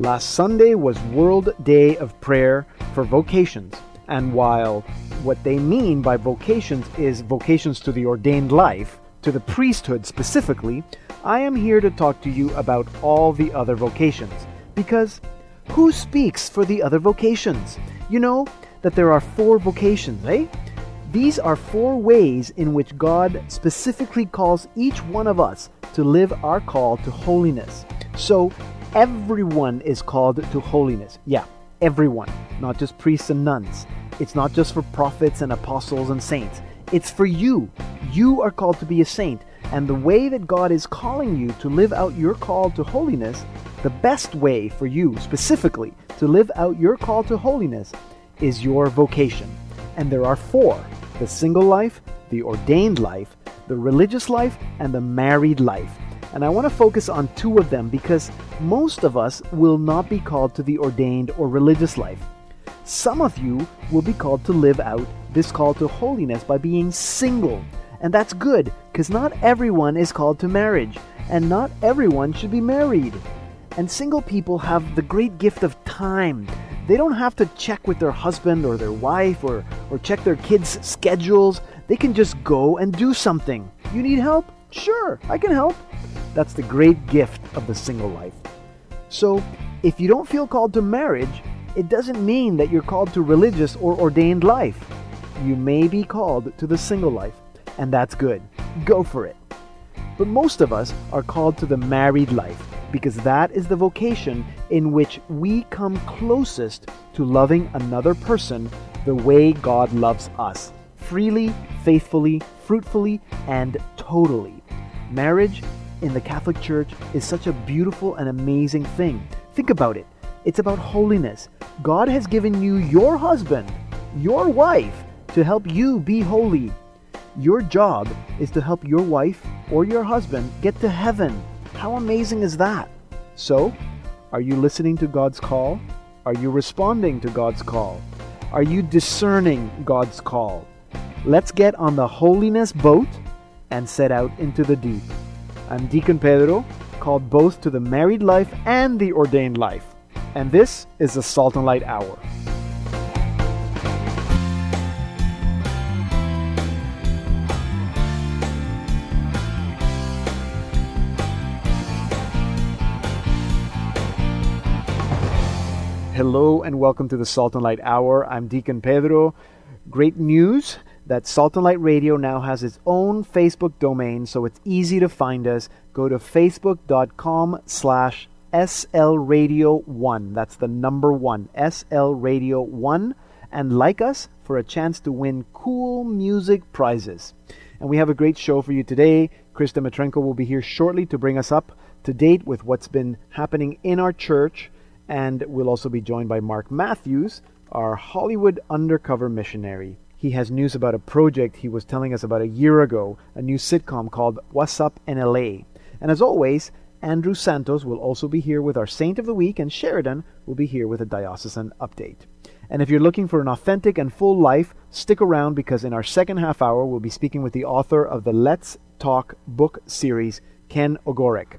Last Sunday was World Day of Prayer for Vocations, and while what they mean by vocations is vocations to the ordained life, to the priesthood specifically, I am here to talk to you about all the other vocations. Because who speaks for the other vocations? You know that there are four vocations, eh? These are four ways in which God specifically calls each one of us to live our call to holiness. So, everyone is called to holiness. Yeah, everyone, not just priests and nuns. It's not just for prophets and apostles and saints. It's for you. You are called to be a saint. And the way that God is calling you to live out your call to holiness, the best way for you specifically to live out your call to holiness is your vocation. And there are four the single life, the ordained life, the religious life, and the married life. And I want to focus on two of them because most of us will not be called to the ordained or religious life. Some of you will be called to live out this call to holiness by being single. And that's good because not everyone is called to marriage, and not everyone should be married. And single people have the great gift of time. They don't have to check with their husband or their wife or, or check their kids' schedules. They can just go and do something. You need help? Sure, I can help. That's the great gift of the single life. So, if you don't feel called to marriage, it doesn't mean that you're called to religious or ordained life. You may be called to the single life, and that's good. Go for it. But most of us are called to the married life because that is the vocation in which we come closest to loving another person the way God loves us freely, faithfully, fruitfully, and totally. Marriage in the Catholic Church is such a beautiful and amazing thing. Think about it. It's about holiness. God has given you your husband, your wife, to help you be holy. Your job is to help your wife or your husband get to heaven. How amazing is that? So, are you listening to God's call? Are you responding to God's call? Are you discerning God's call? Let's get on the holiness boat and set out into the deep. I'm Deacon Pedro, called both to the married life and the ordained life. And this is the Salt and Light Hour. Hello and welcome to the Salt and Light Hour. I'm Deacon Pedro. Great news that Salt and Light Radio now has its own Facebook domain, so it's easy to find us. Go to facebook.com slash slradio1. That's the number one, slradio1. And like us for a chance to win cool music prizes. And we have a great show for you today. Krista Matrenko will be here shortly to bring us up to date with what's been happening in our church. And we'll also be joined by Mark Matthews, our Hollywood undercover missionary. He has news about a project he was telling us about a year ago, a new sitcom called What's Up in LA. And as always, Andrew Santos will also be here with our Saint of the Week, and Sheridan will be here with a diocesan update. And if you're looking for an authentic and full life, stick around because in our second half hour, we'll be speaking with the author of the Let's Talk book series, Ken Ogorek.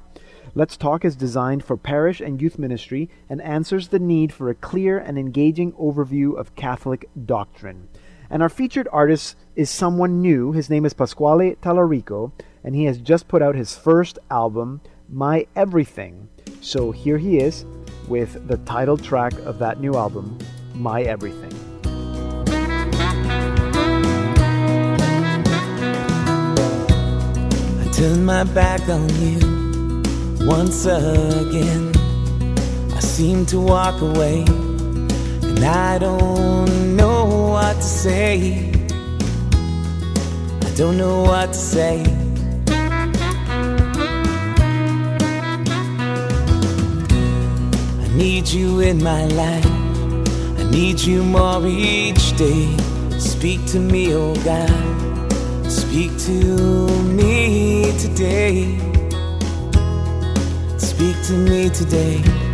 Let's Talk is designed for parish and youth ministry and answers the need for a clear and engaging overview of Catholic doctrine. And our featured artist is someone new. His name is Pasquale Talarico, and he has just put out his first album, My Everything. So here he is with the title track of that new album, My Everything. I turn my back on you once again. I seem to walk away and I don't know what to say. I don't know what to say. I need you in my life. I need you more each day. Speak to me, oh God. Speak to me today. Speak to me today.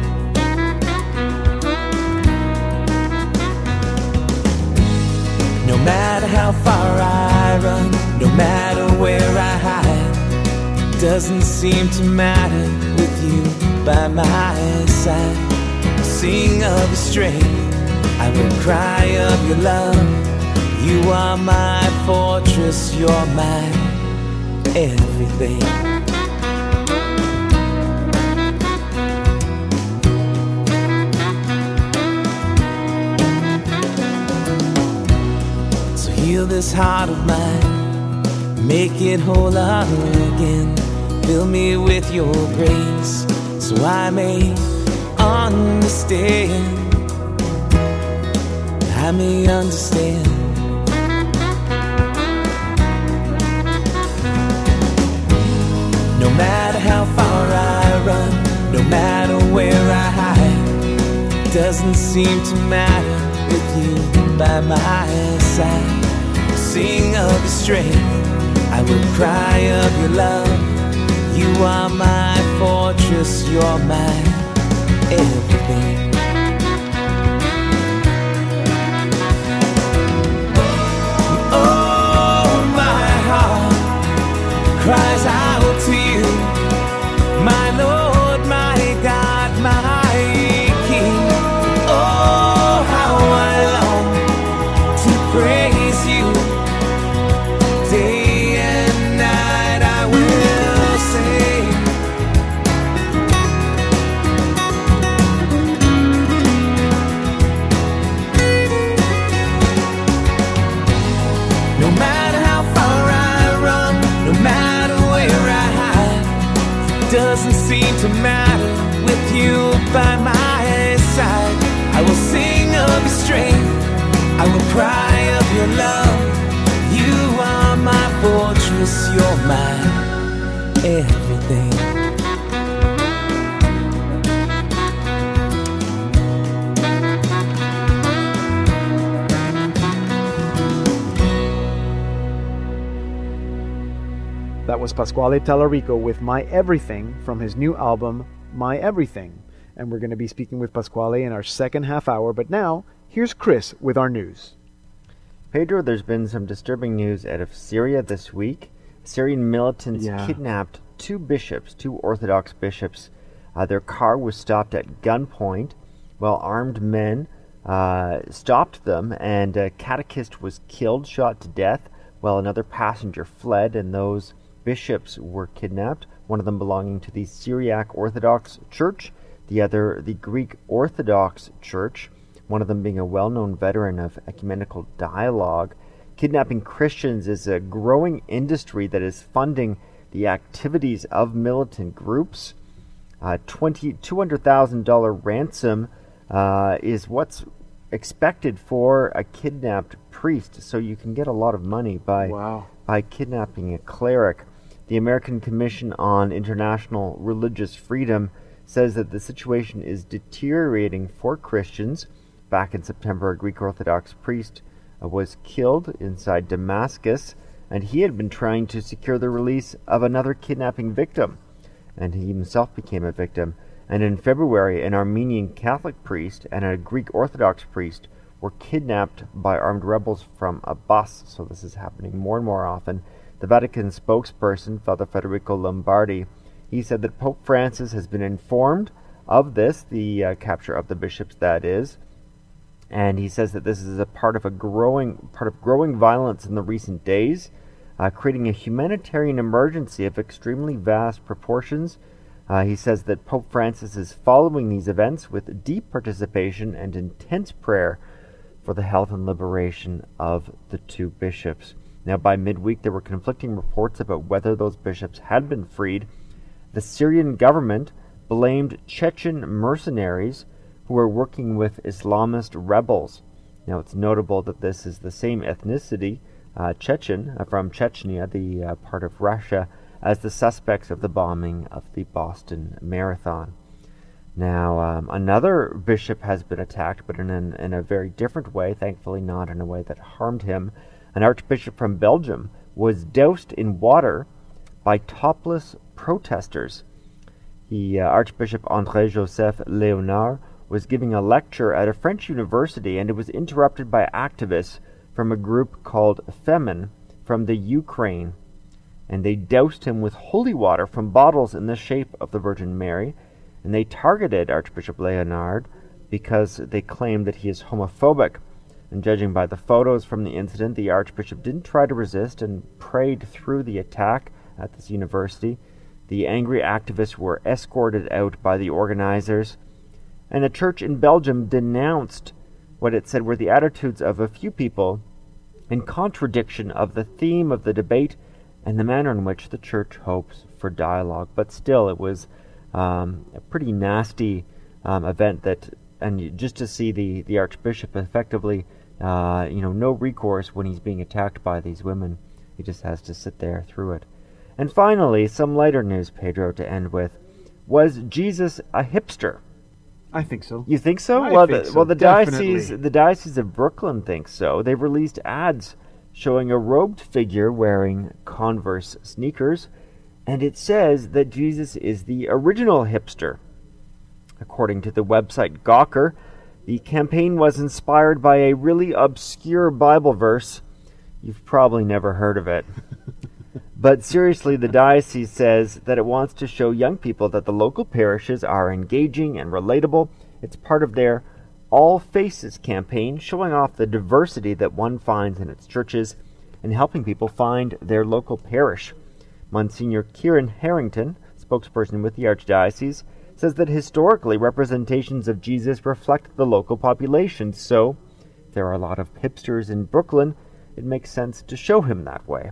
No matter how far I run, no matter where I hide, doesn't seem to matter with you by my side. sing of your strength. I will cry of your love. You are my fortress, you're my everything. Heal this heart of mine, make it whole again. Fill me with your grace so I may understand. I may understand. No matter how far I run, no matter where I hide, doesn't seem to matter with you by my side. Sing of your strength, I will cry of your love. You are my fortress, you're my everything. Love. You are my fortress, you're my everything. That was Pasquale Tallarico with My Everything from his new album, My Everything. And we're going to be speaking with Pasquale in our second half hour, but now, here's Chris with our news. Pedro, there's been some disturbing news out of Syria this week. Syrian militants Yeah. kidnapped two bishops, two Orthodox bishops. Uh, their car was stopped at gunpoint while armed men uh, stopped them, and a catechist was killed, shot to death, while another passenger fled, and those bishops were kidnapped. One of them belonging to the Syriac Orthodox Church, the other the Greek Orthodox Church one of them being a well known veteran of ecumenical dialogue. Kidnapping Christians is a growing industry that is funding the activities of militant groups. Uh, $20, $200,000 ransom uh, is what's expected for a kidnapped priest, so you can get a lot of money by, Wow. by kidnapping a cleric. The American Commission on International Religious Freedom says that the situation is deteriorating for Christians. Back in September, a Greek Orthodox priest uh, was killed inside Damascus, and he had been trying to secure the release of another kidnapping victim, and he himself became a victim. And in February, an Armenian Catholic priest and a Greek Orthodox priest were kidnapped by armed rebels from a bus. So this is happening more and more often. The Vatican spokesperson, Father Federico Lombardi, he said that Pope Francis has been informed of this, the uh, capture of the bishops, that is, and he says that this is a part of a growing part of growing violence in the recent days, uh, creating a humanitarian emergency of extremely vast proportions. Uh, he says that Pope Francis is following these events with deep participation and intense prayer for the health and liberation of the two bishops. Now, by midweek, there were conflicting reports about whether those bishops had been freed. The Syrian government blamed Chechen mercenaries who were working with Islamist rebels. Now, it's notable that this is the same ethnicity, uh, Chechen, uh, from Chechnya, the uh, part of Russia, as the suspects of the bombing of the Boston Marathon. Now, um, another bishop has been attacked, but in, an, in a very different way, thankfully not in a way that harmed him. An archbishop from Belgium was doused in water by topless protesters. The uh, Archbishop André Joseph Léonard was giving a lecture at a French university, and it was interrupted by activists from a group called Femen from the Ukraine. And they doused him with holy water from bottles in the shape of the Virgin Mary, and they targeted Archbishop Leonard because they claim that he is homophobic. And judging by the photos from the incident, the Archbishop didn't try to resist and prayed through the attack at this university. The angry activists were escorted out by the organizers. And the church in Belgium denounced what it said were the attitudes of a few people in contradiction of the theme of the debate and the manner in which the church hopes for dialogue. But still, it was um, a pretty nasty um, event that, and just to see the, the Archbishop effectively, uh, you know, no recourse when he's being attacked by these women. He just has to sit there through it. And finally, some lighter news, Pedro, to end with. Was Jesus a hipster? I think so. You think so? I well, think the, so, well, the definitely. diocese, the diocese of Brooklyn thinks so. They've released ads showing a robed figure wearing Converse sneakers, and it says that Jesus is the original hipster. According to the website Gawker, the campaign was inspired by a really obscure Bible verse. You've probably never heard of it. But seriously, the diocese says that it wants to show young people that the local parishes are engaging and relatable. It's part of their All Faces campaign, showing off the diversity that one finds in its churches and helping people find their local parish. Monsignor Kieran Harrington, spokesperson with the Archdiocese, says that historically representations of Jesus reflect the local population, so if there are a lot of hipsters in Brooklyn, it makes sense to show him that way.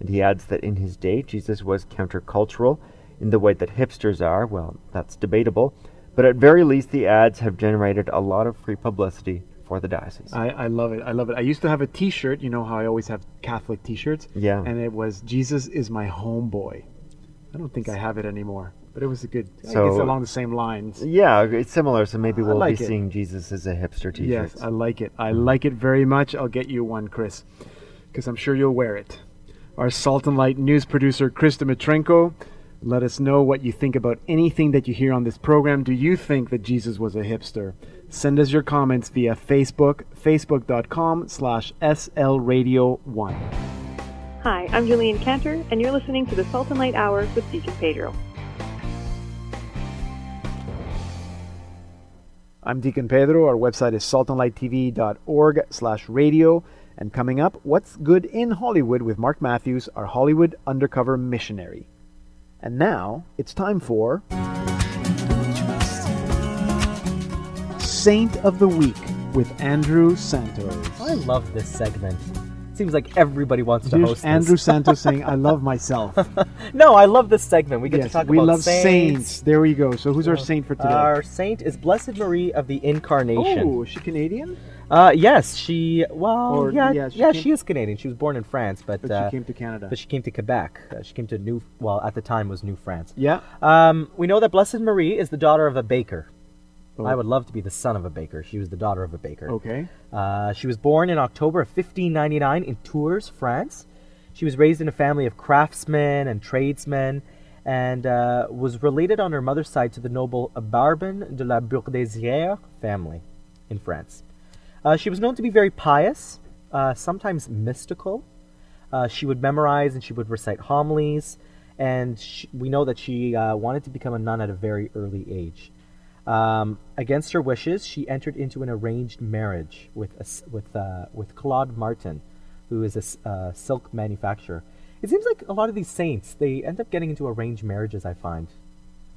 And he adds that in his day, Jesus was countercultural in the way that hipsters are. Well, that's debatable. But at very least, the ads have generated a lot of free publicity for the diocese. I, I love it. I love it. I used to have a T-shirt. You know how I always have Catholic T-shirts. Yeah. And it was Jesus is my homeboy. I don't think I have it anymore, but it was a good. I So- guess along the same lines. yeah, it's similar, so maybe we'll like be it. seeing Jesus as a hipster t shirt. Yes, I like it. I like it very much. I'll get you one, Chris, because I'm sure you'll wear it. Our Salt and Light news producer, Chris Dimitrenko, let us know what you think about anything that you hear on this program. Do you think that Jesus was a hipster? Send us your comments via Facebook, facebook.com slash slradio1. Hi, I'm Julian Cantor, and you're listening to the Salt and Light Hour with Deacon Pedro. I'm Deacon Pedro. Our website is saltandlighttv.org slash radio. And coming up, What's Good in Hollywood with Mark Matthews, our Hollywood undercover missionary. And now, it's time for Saint of the Week with Andrew Santos. Oh, I love this segment. Seems like everybody wants to Here's host Andrew this. Santos saying, I love myself. no, I love this segment. We get to yes, talk we about love saints. saints. There we go. So who's our uh, saint for today? Our saint is Blessed Marie of the Incarnation. oh, is she Canadian? Uh, yes, she. Well, Or- yeah, yeah, yeah, she she, is Canadian. She was born in France, but, But uh, she came to Canada. but she came to Quebec. Uh, she came to New. Well, at the time was New France. yeah. Um, we know that Blessed Marie is the daughter of a baker. Oh. I would love to be the son of a baker. She was the daughter of a baker. Okay. Uh, she was born in October of 1599 in Tours, France. She was raised in a family of craftsmen and tradesmen and uh, was related on her mother's side to the noble Barbin de la Bourdesière family in France. Uh, she was known to be very pious, uh, sometimes mystical. Uh, she would memorize and she would recite homilies, and she, we know that she uh, wanted to become a nun at a very early age. Um, against her wishes, she entered into an arranged marriage with a with uh, with Claude Martin, who is a uh, silk manufacturer. It seems like a lot of these saints they end up getting into arranged marriages. I find,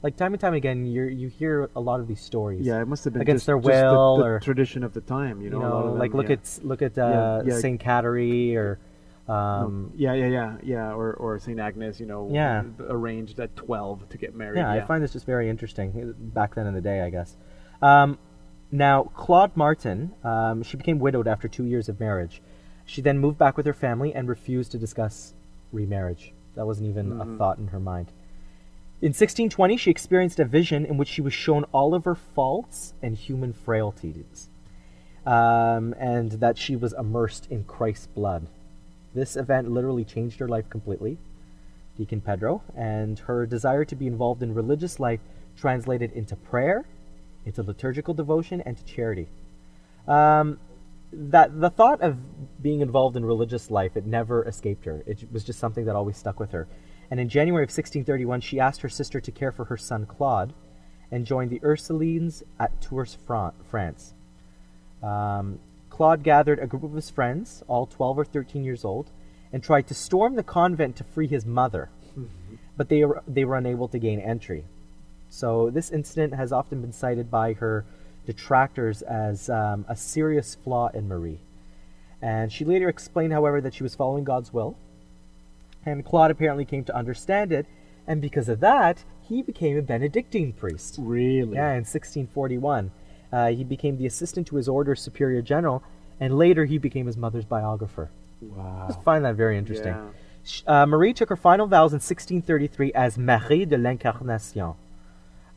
like time and time again, you you hear a lot of these stories. Yeah, it must have been Against just, their just the- will the, or- tradition of the time. You know, you a lot know, them, like look yeah. at look at uh, Yeah, yeah. Saint Cattery or um, yeah, yeah, yeah, yeah, or or Saint Agnes, you know, Yeah. arranged at twelve to get married. Yeah, I find this just very interesting uh, back then in the day, I guess. Um, now, Claude Martin, um, she became widowed after two years of marriage. She then moved back with her family and refused to discuss remarriage. That wasn't even a thought in her mind. In 1620, she experienced a vision in which she was shown all of her faults and human frailties, um, and that she was immersed in Christ's blood. This event literally changed her life completely. Deacon Pedro, and her desire to be involved in religious life translated into prayer, into liturgical devotion, and to charity. Um, that the thought of being involved in religious life it never escaped her. It was just something that always stuck with her. And in January of 1631, she asked her sister to care for her son Claude, and joined the Ursulines at Tours, France. Um, Claude gathered a group of his friends, all 12 or 13 years old, and tried to storm the convent to free his mother, but they were, they were unable to gain entry. So, this incident has often been cited by her detractors as um, a serious flaw in Marie. And she later explained, however, that she was following God's will. And Claude apparently came to understand it, and because of that, he became a Benedictine priest. Really? Yeah, in 1641. Uh, he became the assistant to his order's superior general, and later he became his mother's biographer. I Wow. just find that very interesting. Yeah. Uh, Marie took her final vows in 1633 as Marie de l'Incarnation.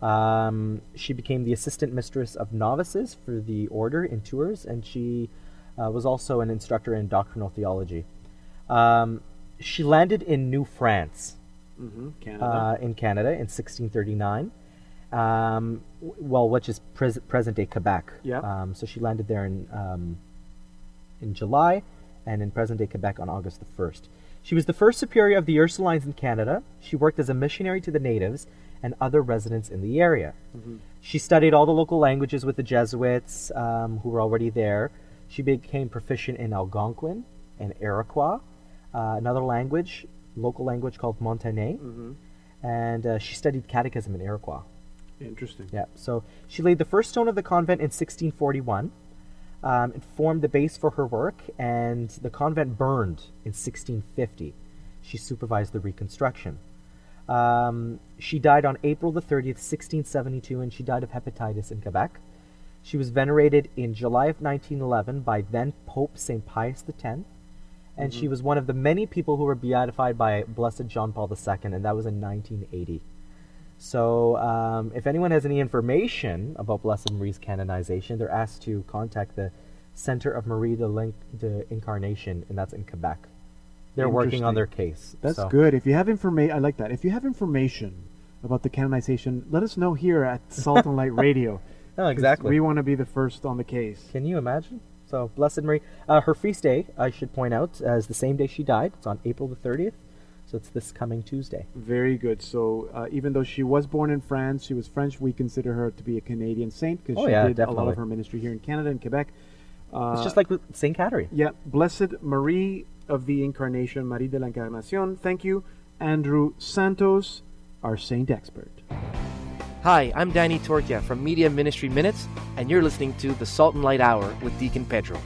Um, she became the assistant mistress of novices for the order in Tours, and she uh, was also an instructor in doctrinal theology. Um, she landed in New France hmm Canada. uh, in Canada in 1639. Um, well, which is pres- present day Quebec. Yeah. Um, so she landed there in um, in July, and in present day Quebec on August the first. She was the first superior of the Ursulines in Canada. She worked as a missionary to the natives and other residents in the area. She studied all the local languages with the Jesuits um, who were already there. She became proficient in Algonquin and Iroquois, uh, another language, local language called Montagnais, and uh, she studied catechism in Iroquois. Interesting. Yeah, so she laid the first stone of the convent in 1641. Um, it formed the base for her work, and the convent burned in 1650. She supervised the reconstruction. Um, she died on April the 30th, 1672, and she died of hepatitis in Quebec. She was venerated in July of 1911 by then Pope St. Pius X, and she was one of the many people who were beatified by Blessed John Paul II, and that was in 1980. So, um, if anyone has any information about Blessed Marie's canonization, they're asked to contact the Center of Marie de, Lin- de Incarnation, and that's in Quebec. They're working on their case. That's so- good. If you have information, I like that. If you have information about the canonization, let us know here at Salt and Light Radio. Oh, 'Cause exactly. We want to be the first on the case. Can you imagine? So, Blessed Marie. Uh, her feast day, I should point out, is the same day she died. It's on April the 30th. So, it's this coming Tuesday. Very good. So uh, even though she was born in France, she was French. We consider her to be a Canadian saint because Oh, she yeah, did a lot of her ministry here in Canada and Quebec. Uh, It's just like with St. Catherine. yeah, Blessed Marie of the Incarnation, Marie de l'Incarnation. Thank you, Andrew Santos, our saint expert. Hi, I'm Danny Torkia from Media Ministry Minutes, and you're listening to the Salt and Light Hour with Deacon Pedro.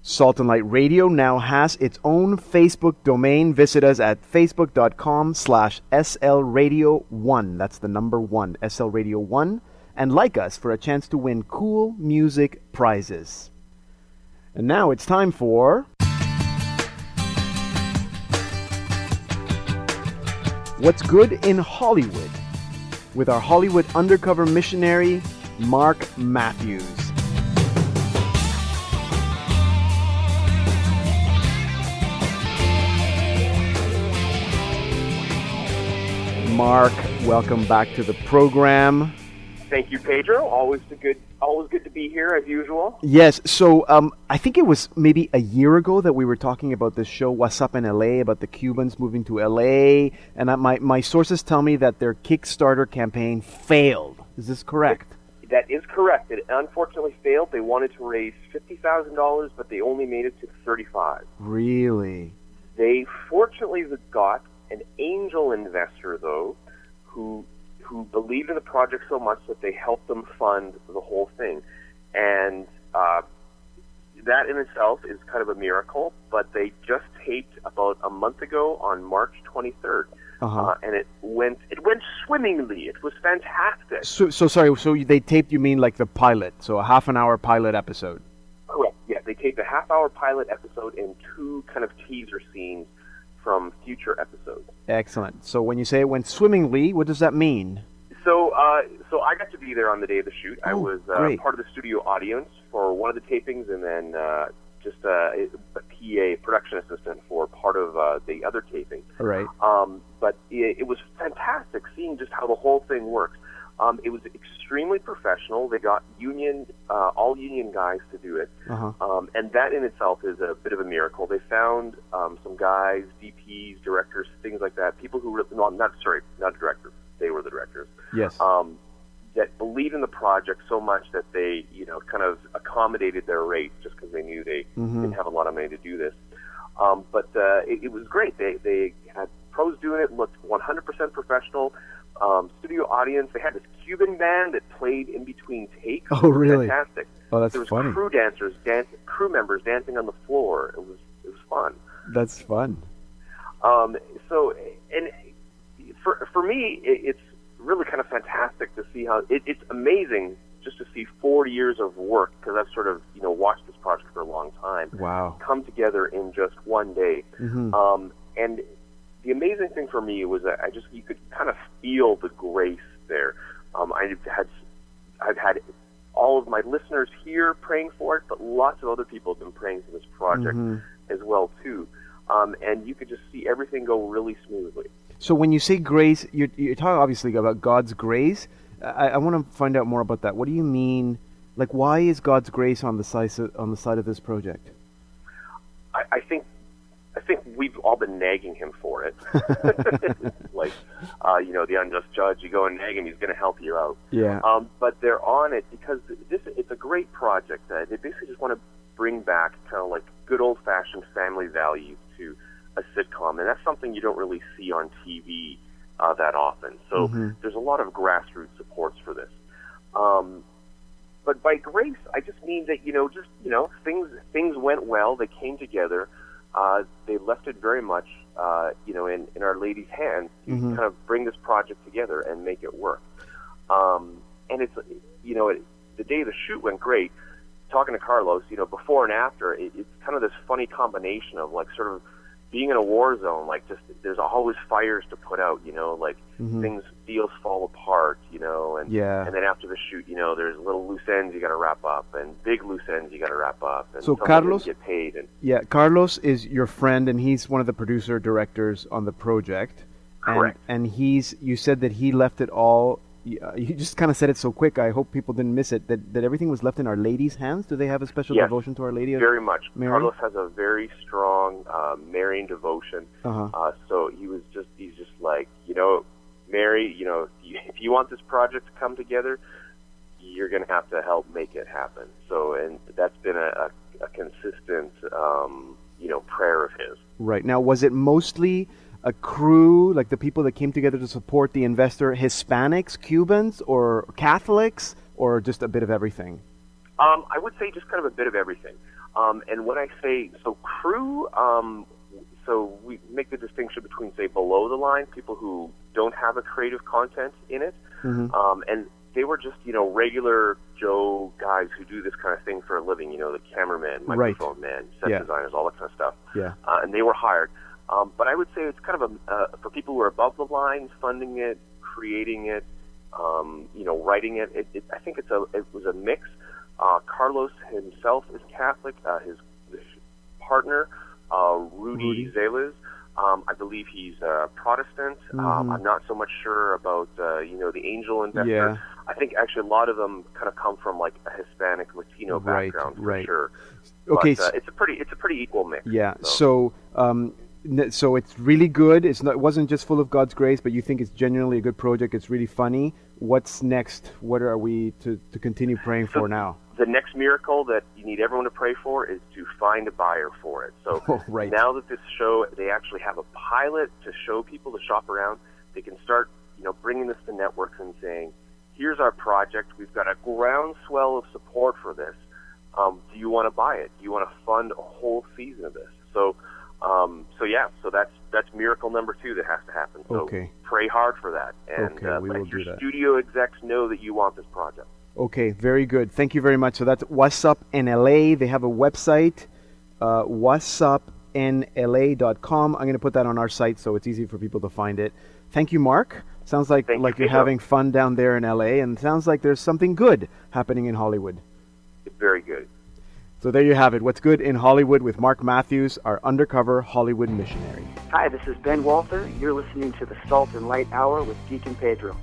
Salt and Light Radio now has its own Facebook domain. Visit us at facebook.com slash slradio1. That's the number one, slradio1. And like us for a chance to win cool music prizes. And now it's time for... What's Good in Hollywood? With our Hollywood undercover missionary, Mark Matthews. Mark, welcome back to the program. Thank you, Pedro. Always a good, always good to be here as usual. Yes, so um, I think it was maybe a year ago that we were talking about this show, What's Up in LA, about the Cubans moving to LA, and I, my, my sources tell me that their Kickstarter campaign failed. Is this correct? That is correct. It unfortunately failed. They wanted to raise fifty thousand dollars, but they only made it to thirty-five. Really? They fortunately got an angel investor though, who who believed in the project so much that they helped them fund the whole thing, and uh, that in itself is kind of a miracle. But they just taped about a month ago on March twenty-third. Uh-huh. Uh, and it went it went swimmingly. It was fantastic. So, so sorry, so they taped, you mean like the pilot, so a half an hour pilot episode? Correct. Yeah, they taped a half hour pilot episode and two kind of teaser scenes from future episodes. Excellent. So when you say it went swimmingly, what does that mean? So, uh, so I got to be there on the day of the shoot. I Oh, was uh, part of the studio audience for one of the tapings, and then uh, just uh, a PA production assistant for part of uh, the other taping. All right. Um, but it, it was fantastic seeing just how the whole thing works. Um, it was extremely professional. They got union, uh, all union guys to do it, Uh-huh. um, and that in itself is a bit of a miracle. They found um, some guys, DPs, directors, things like that, people who really, no, not sorry, not directors. They were the directors. Yes. Um, that believed in the project so much that they, you know, kind of accommodated their rates just because they knew they Mhm. didn't have a lot of money to do this. Um, but uh, it, it was great. They they had pros doing it. Looked 100% professional. Um, studio audience. They had this Cuban band that played in between takes. Oh, really? Fantastic. Oh, that's there was funny. crew dancers, dance, crew members dancing on the floor. It was it was fun. That's fun. Um, so, and for for me, it, it's really kind of fantastic to see how it, it's amazing just to see four years of work because I've sort of you know watched this project for a long time Wow. come together in just one day. Mhm. Um, and the amazing thing for me was that I just you could kind of feel the grace there. Um, I've had I've had all of my listeners here praying for it, but lots of other people have been praying for this project Mhm. as well too. Um, and you could just see everything go really smoothly. So when you say grace, you're, you're talking obviously about God's grace. I, I want to find out more about that. What do you mean? Like, why is God's grace on the side on the side of this project? I, I think I think we've all been nagging him for it. like, uh, you know, the unjust judge. You go and nag him; he's going to help you out. Yeah. Um, but they're on it because this it's a great project. Uh, they basically just want to bring back kind of like good old fashioned family values to a sitcom, and that's something you don't really see on TV uh, that often. So Mhm. there's a lot of grassroots supports for this. Um, but by grace, I just mean that you know, just you know, things things went well. They came together. Uh, they left it very much, uh, you know, in, in Our Lady's hands to Mhm. kind of bring this project together and make it work. Um, and it's, you know, it, the day the shoot went great. Talking to Carlos, you know, before and after, it, it's kind of this funny combination of like sort of being in a war zone. Like just there's always fires to put out, you know, like Mhm. things deals fall apart, you know, and Yeah. and then after the shoot, you know, there's little loose ends you got to wrap up, and big loose ends you got to wrap up, and So Carlos- get paid, and Yeah, Carlos is your friend, and he's one of the producer directors on the project. And, Correct. And he's you said that he left it all. You just kind of said it so quick. I hope people didn't miss it. That that everything was left in Our Lady's hands. Do they have a special Yes. devotion to Our Lady? very much. Mary? Carlos has a very strong uh, Marian devotion, Uh-huh. uh, so he was just he's just like you know, Mary, you know, if you, if you want this project to come together, you're going to have to help make it happen. So, and that's been a, a, a consistent, um, you know, prayer of his. Right now, was it mostly a crew, like the people that came together to support the investor, Hispanics, Cubans, or Catholics, or just a bit of everything? Um, I would say just kind of a bit of everything. Um, and when I say so, crew, um, so we make the distinction between say below the line people who don't have a creative content in it, Mhm. um, and they were just you know regular Joe guys who do this kind of thing for a living. You know, the cameraman, Right. microphone man, set Yeah. designers, all that kind of stuff. Yeah. Uh, and they were hired. Um, but I would say it's kind of a uh, for people who are above the line, funding it, creating it, um, you know, writing it. It, it. I think it's a it was a mix. Uh, Carlos himself is Catholic. Uh, his, his partner, uh, Rudy, Rudy. Zales, um, I believe he's uh, Protestant. Um, Mhm. I'm not so much sure about uh, you know the angel investor. Yeah. I think actually a lot of them kind of come from like a Hispanic Latino Right, background for right. sure. Okay, but, uh, it's a pretty it's a pretty equal mix. Yeah. So- So, um, so it's really good. It's not. It wasn't just full of God's grace, but you think it's genuinely a good project. It's really funny. What's next? What are we to, to continue praying So- for now? the next miracle that you need everyone to pray for is to find a buyer for it. So Oh, right. now that this show, they actually have a pilot to show people to shop around. They can start, you know, bringing this to networks and saying, "Here's our project. We've got a groundswell of support for this. Um, do you want to buy it? Do you want to fund a whole season of this?" So, um, so yeah, so that's that's miracle number two that has to happen. So Okay. pray hard for that, and Okay, uh, we let will your do that. studio execs know that you want this project. Okay, very good. Thank you very much. So that's What's Up in LA. They have a website, uh, whatsupinla.com. I'm going to put that on our site so it's easy for people to find it. Thank you, Mark. Sounds like Thank you, like you're Pedro. having fun down there in LA, and sounds like there's something good happening in Hollywood. It's very good. So there you have it. What's good in Hollywood with Mark Matthews, our undercover Hollywood missionary. Hi, this is Ben Walter. You're listening to the Salt and Light Hour with Deacon Pedro.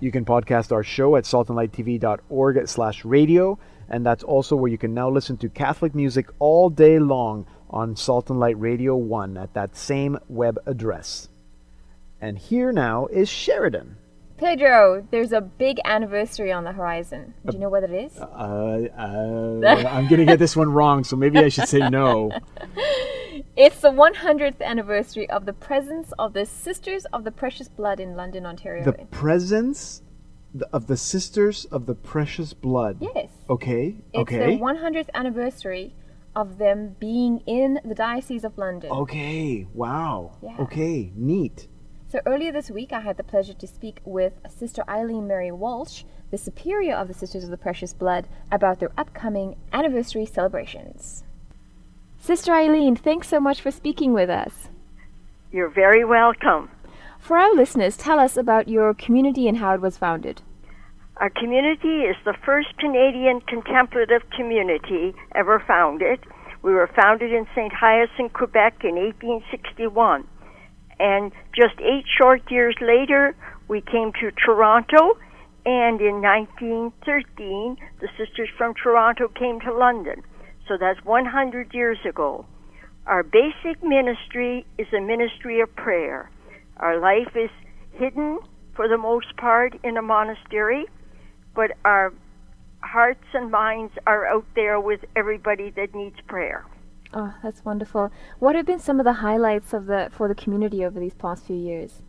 You can podcast our show at saltandlighttv.org slash radio. and that's also where you can now listen to Catholic music all day long on Salt and Light Radio 1 at that same web address. And here now is Sheridan. Pedro, there's a big anniversary on the horizon. Do you know what it is? Uh, uh, I'm going to get this one wrong, so maybe I should say no. It's the 100th anniversary of the presence of the Sisters of the Precious Blood in London, Ontario. The presence of the Sisters of the Precious Blood. yes. Okay, It's okay. the 100th anniversary of them being in the Diocese of London. Okay, wow. Yeah. Okay, neat. So earlier this week, I had the pleasure to speak with Sister Eileen Mary Walsh, the superior of the Sisters of the Precious Blood, about their upcoming anniversary celebrations. Sister Eileen, thanks so much for speaking with us. You're very welcome. For our listeners, tell us about your community and how it was founded. Our community is the first Canadian contemplative community ever founded. We were founded in St. Hyacinthe, Quebec in 1861. And just eight short years later, we came to Toronto, and in 1913, the sisters from Toronto came to London. So that's 100 years ago. Our basic ministry is a ministry of prayer. Our life is hidden for the most part in a monastery, but our hearts and minds are out there with everybody that needs prayer. Oh, that's wonderful. What have been some of the highlights of the for the community over these past few years?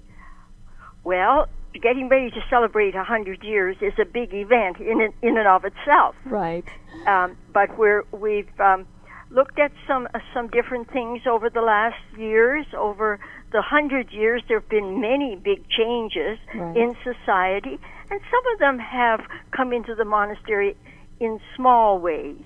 Well, getting ready to celebrate a hundred years is a big event in and- in and of itself. Right. Um, but we're we've um, looked at some uh, some different things over the last years. Over the hundred years, there have been many big changes Right. in society, and some of them have come into the monastery in small ways.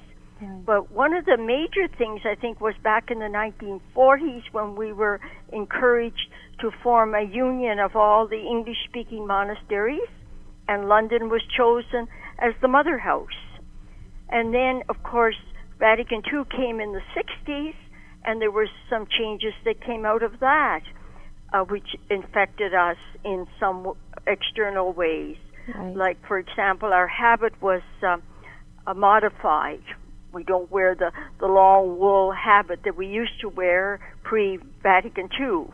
But one of the major things I think was back in the 1940s when we were encouraged to form a union of all the English speaking monasteries, and London was chosen as the mother house. And then, of course, Vatican II came in the 60s, and there were some changes that came out of that, uh, which infected us in some external ways. Right. Like, for example, our habit was uh, uh, modified. We don't wear the, the long wool habit that we used to wear pre Vatican II.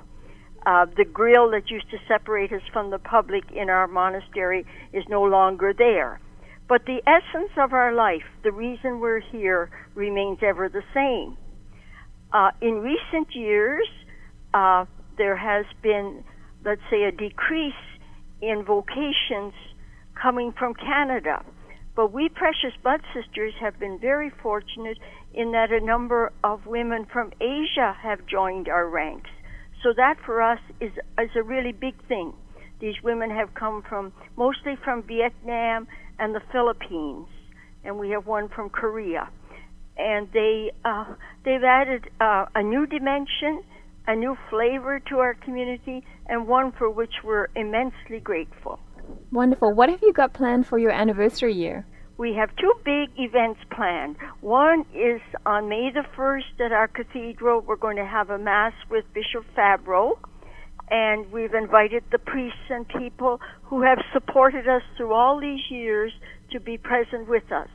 Uh, the grille that used to separate us from the public in our monastery is no longer there. But the essence of our life, the reason we're here, remains ever the same. Uh, in recent years, uh, there has been, let's say, a decrease in vocations coming from Canada. But we Precious Blood Sisters have been very fortunate in that a number of women from Asia have joined our ranks. So that for us is, is a really big thing. These women have come from mostly from Vietnam and the Philippines, and we have one from Korea. And they uh, they've added uh, a new dimension, a new flavor to our community, and one for which we're immensely grateful. Wonderful. What have you got planned for your anniversary year? We have two big events planned. One is on May the 1st at our cathedral. We're going to have a Mass with Bishop Fabbro. And we've invited the priests and people who have supported us through all these years to be present with us.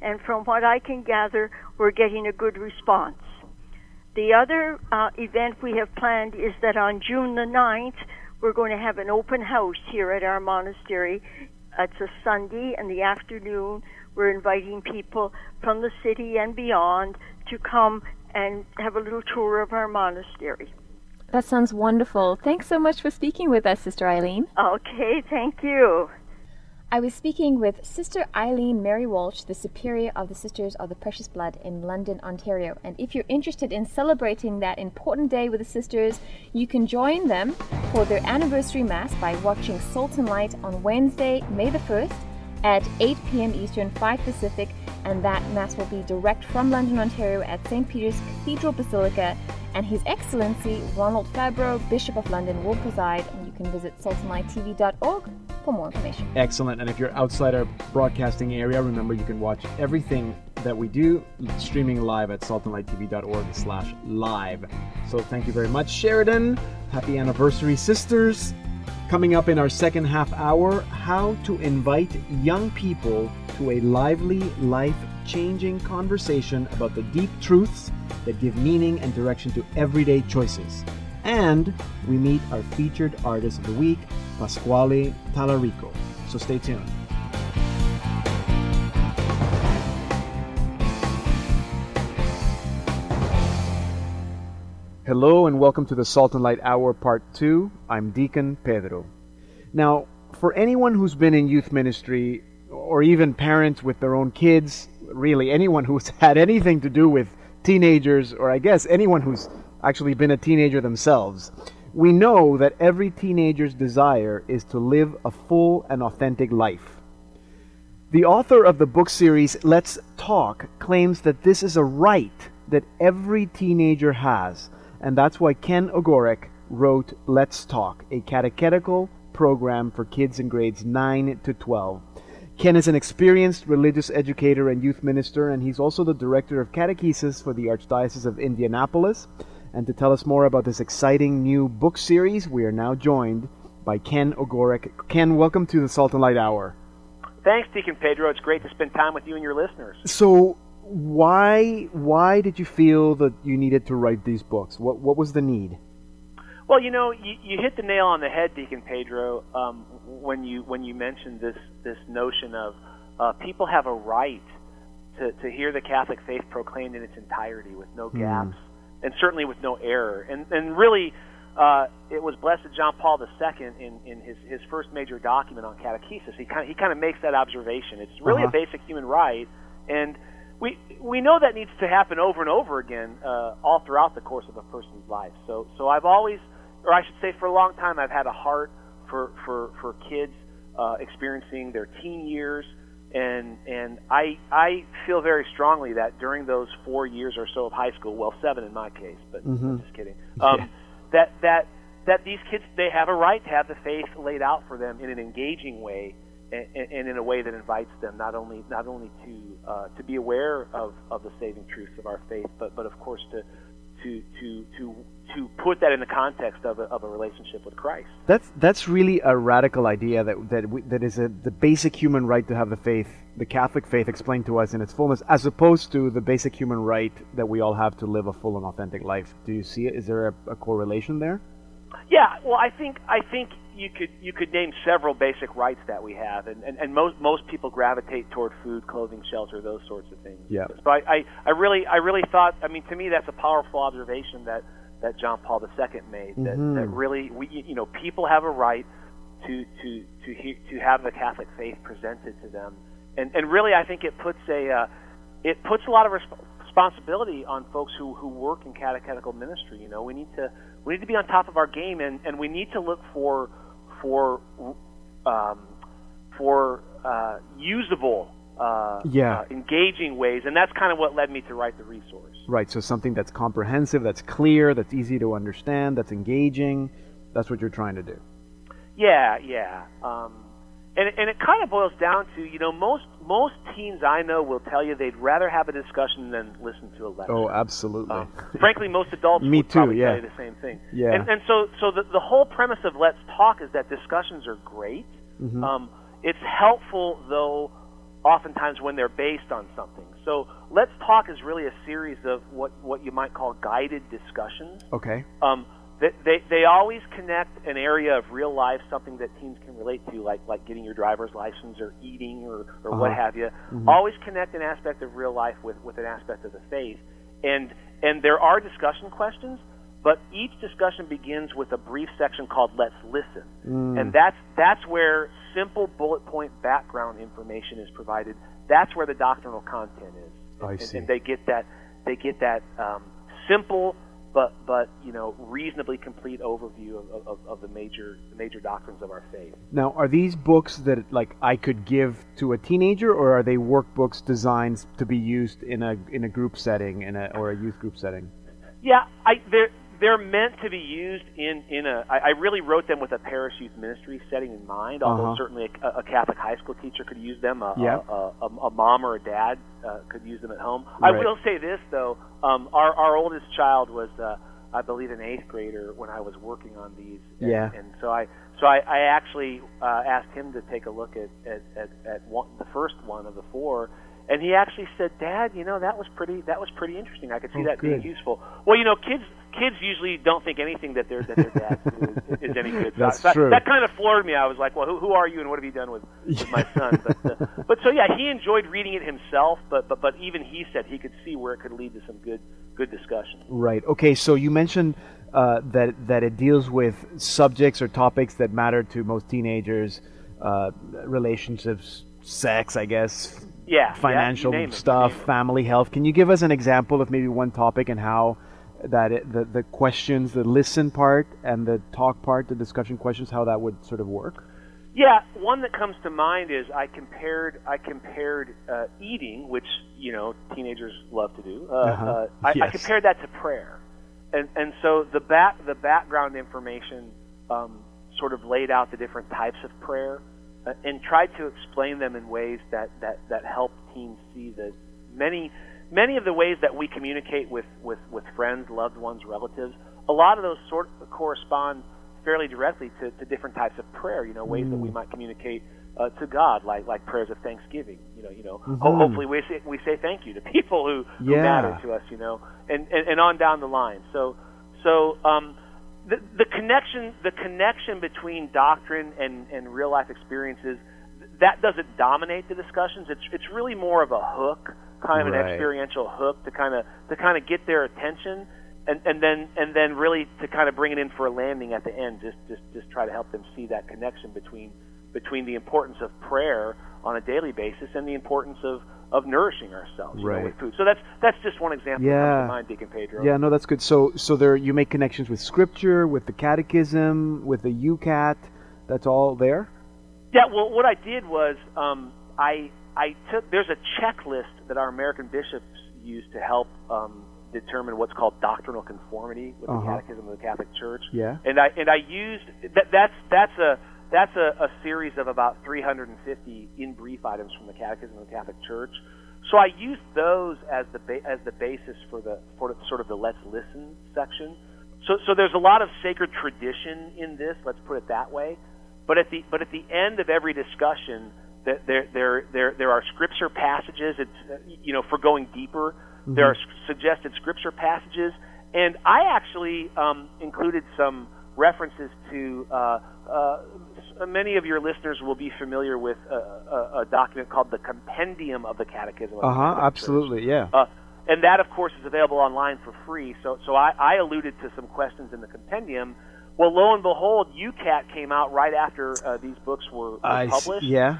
And from what I can gather, we're getting a good response. The other uh, event we have planned is that on June the 9th, we're going to have an open house here at our monastery. It's a Sunday in the afternoon. We're inviting people from the city and beyond to come and have a little tour of our monastery. That sounds wonderful. Thanks so much for speaking with us, Sister Eileen. Okay, thank you. I was speaking with Sister Eileen Mary Walsh, the Superior of the Sisters of the Precious Blood in London, Ontario. And if you're interested in celebrating that important day with the sisters, you can join them for their anniversary Mass by watching Salt and Light on Wednesday, May the 1st at 8 p.m. Eastern, 5 Pacific. And that Mass will be direct from London, Ontario at St. Peter's Cathedral Basilica. And His Excellency Ronald Fabbro, Bishop of London, will preside. And you can visit saltandlighttv.org for more information. Excellent. And if you're outside our broadcasting area, remember you can watch everything that we do streaming live at saltandlighttv.org slash live. So thank you very much, Sheridan. Happy anniversary, sisters. Coming up in our second half hour, how to invite young people to a lively life changing conversation about the deep truths that give meaning and direction to everyday choices. And we meet our featured artist of the week, Pasquale Talarico. So stay tuned. Hello and welcome to the Salt and Light Hour Part 2. I'm Deacon Pedro. Now, for anyone who's been in youth ministry, or even parents with their own kids, really anyone who's had anything to do with teenagers, or I guess anyone who's actually been a teenager themselves, we know that every teenager's desire is to live a full and authentic life. The author of the book series Let's Talk claims that this is a right that every teenager has, and that's why Ken Ogorek wrote Let's Talk, a catechetical program for kids in grades 9 to 12. Ken is an experienced religious educator and youth minister, and he's also the director of catechesis for the Archdiocese of Indianapolis. And to tell us more about this exciting new book series, we are now joined by Ken Ogorek. Ken, welcome to the Salt and Light Hour. Thanks, Deacon Pedro. It's great to spend time with you and your listeners. So, why why did you feel that you needed to write these books? What what was the need? Well, you know, you, you hit the nail on the head, Deacon Pedro, um, when you when you mentioned this this notion of uh, people have a right to to hear the Catholic faith proclaimed in its entirety with no gaps mm. And certainly with no error. And and really, uh, it was Blessed John Paul II in, in his, his first major document on catechesis. He kind of, he kind of makes that observation. It's really uh-huh. a basic human right, and we we know that needs to happen over and over again, uh, all throughout the course of a person's life. So so I've always, or I should say, for a long time, I've had a heart for for for kids uh, experiencing their teen years, and and I I feel very strongly that during those four years or so of high school, well, seven in my case, but mm-hmm. I'm just kidding. Um, yeah. That that that these kids they have a right to have the faith laid out for them in an engaging way and, and in a way that invites them not only not only to uh, to be aware of, of the saving truths of our faith, but but of course to to to to to put that in the context of a, of a relationship with Christ. That's that's really a radical idea that that we, that is a, the basic human right to have the faith, the Catholic faith, explained to us in its fullness, as opposed to the basic human right that we all have to live a full and authentic life. Do you see it? Is there a, a correlation there? Yeah, well, I think I think you could you could name several basic rights that we have, and, and, and most most people gravitate toward food, clothing, shelter, those sorts of things. Yeah. So I, I, I really I really thought I mean to me that's a powerful observation that that John Paul II made that mm-hmm. that really we you know people have a right to to to he, to have the Catholic faith presented to them, and and really I think it puts a uh, it puts a lot of resp- responsibility on folks who who work in catechetical ministry. You know we need to we need to be on top of our game, and and we need to look for for um, for uh, usable, uh, yeah. Uh, engaging ways, and that's kind of what led me to write the resource. Right. So something that's comprehensive, that's clear, that's easy to understand, that's engaging. That's what you're trying to do. Yeah, yeah. Um, and and it kind of boils down to you know most most teens I know will tell you they'd rather have a discussion than listen to a lecture. Oh, absolutely. Um, frankly, most adults Me would too, probably yeah. tell you the same thing. Yeah. And, and so so the the whole premise of Let's Talk is that discussions are great. Mm-hmm. Um, it's helpful though, oftentimes when they're based on something. So Let's Talk is really a series of what what you might call guided discussions. Okay. Um, they, they, they always connect an area of real life, something that teens can relate to, like like getting your driver's license or eating or, or Uh-huh. what have you. Mhm. Always connect an aspect of real life with, with an aspect of the faith. And and there are discussion questions, but each discussion begins with a brief section called "Let's Listen," Mm. and that's that's where simple bullet point background information is provided. That's where the doctrinal content is. I and, see. and they get that they get that um, simple but but you know reasonably complete overview of, of, of the major the major doctrines of our faith. Now, are these books that like I could give to a teenager, or are they workbooks designed to be used in a in a group setting, in a or a youth group setting? Yeah, I they're they're meant to be used in in a. I, I really wrote them with a parish youth ministry setting in mind. Although Uh-huh. certainly a, a Catholic high school teacher could use them. A, Yeah. a, a, a mom or a dad uh, could use them at home. I will say this though, um, our our oldest child was. Uh, I believe an eighth grader when I was working on these, and, Yeah. and so I so I, I actually uh, asked him to take a look at at, at, at one, the first one of the four, and he actually said, "Dad, you know that was pretty that was pretty interesting. I could see Oh, that good. being useful." Well, you know, kids kids usually don't think anything that their that their dads do is, is any good. So That's that, true. That kind of floored me. I was like, "Well, who, who are you, and what have you done with, with my son?" But, uh, but so yeah, he enjoyed reading it himself. But but but even he said he could see where it could lead to some good good discussion. Right. Okay. So you mentioned uh, that that it deals with subjects or topics that matter to most teenagers, uh, relationships, sex, I guess, Yeah, financial yeah, you name it, you stuff, it. family health. Can you give us an example of maybe one topic and how that it, the the questions, the listen part and the talk part, the discussion questions, how that would sort of work? Yeah, one that comes to mind is I compared I compared uh, eating, which you know teenagers love to do. Uh, Uh-huh. uh, I, I compared that to prayer, and and so the back the background information um, sort of laid out the different types of prayer, uh, and tried to explain them in ways that that that help teens see that many many of the ways that we communicate with with with friends, loved ones, relatives. A lot of those sort of correspond fairly directly to, to different types of prayer. You know, ways that we Mm. might communicate uh, to God, like like prayers of thanksgiving. You know, you know. Ho- Mhm. hopefully, we say, we say thank you to people who, who Yeah. matter to us. You know, and, and and on down the line. So so um, the the connection the connection between doctrine and and real life experiences that doesn't dominate the discussions. It's it's really more of a hook, kind of an experiential hook to kind of to kind of get their attention, and and then and then really to kind of bring it in for a landing at the end. Just just just try to help them see that connection between between the importance of prayer on a daily basis and the importance of of nourishing ourselves you know, with food. So that's that's just one example Yeah. mind, Deacon Pedro. Yeah, no, that's good. So, so there you make connections with Scripture, with the Catechism, with the YOUCAT. That's all there. Yeah, well, what I did was um, I I took there's a checklist that our American bishops use to help um, determine what's called doctrinal conformity with Uh-huh. the Catechism of the Catholic Church. Yeah. And I and I used that that's that's a that's a, a series of about 350 in brief items from the Catechism of the Catholic Church. So I used those as the ba- as the basis for the for the, sort of the let's listen section. So so there's a lot of sacred tradition in this. Let's put it that way. But at the but at the end of every discussion, that there there there there are scripture passages. It's uh, you know for going deeper, there are s- suggested scripture passages, and I actually um, included some references to. Uh, uh, many of your listeners will be familiar with a, a, a document called the Compendium of the Catechism. Uh huh. Absolutely. Yeah. Uh, and that, of course, is available online for free. So, so I, I alluded to some questions in the compendium. Well, lo and behold, YOUCAT came out right after uh, these books were, were s- published. yeah.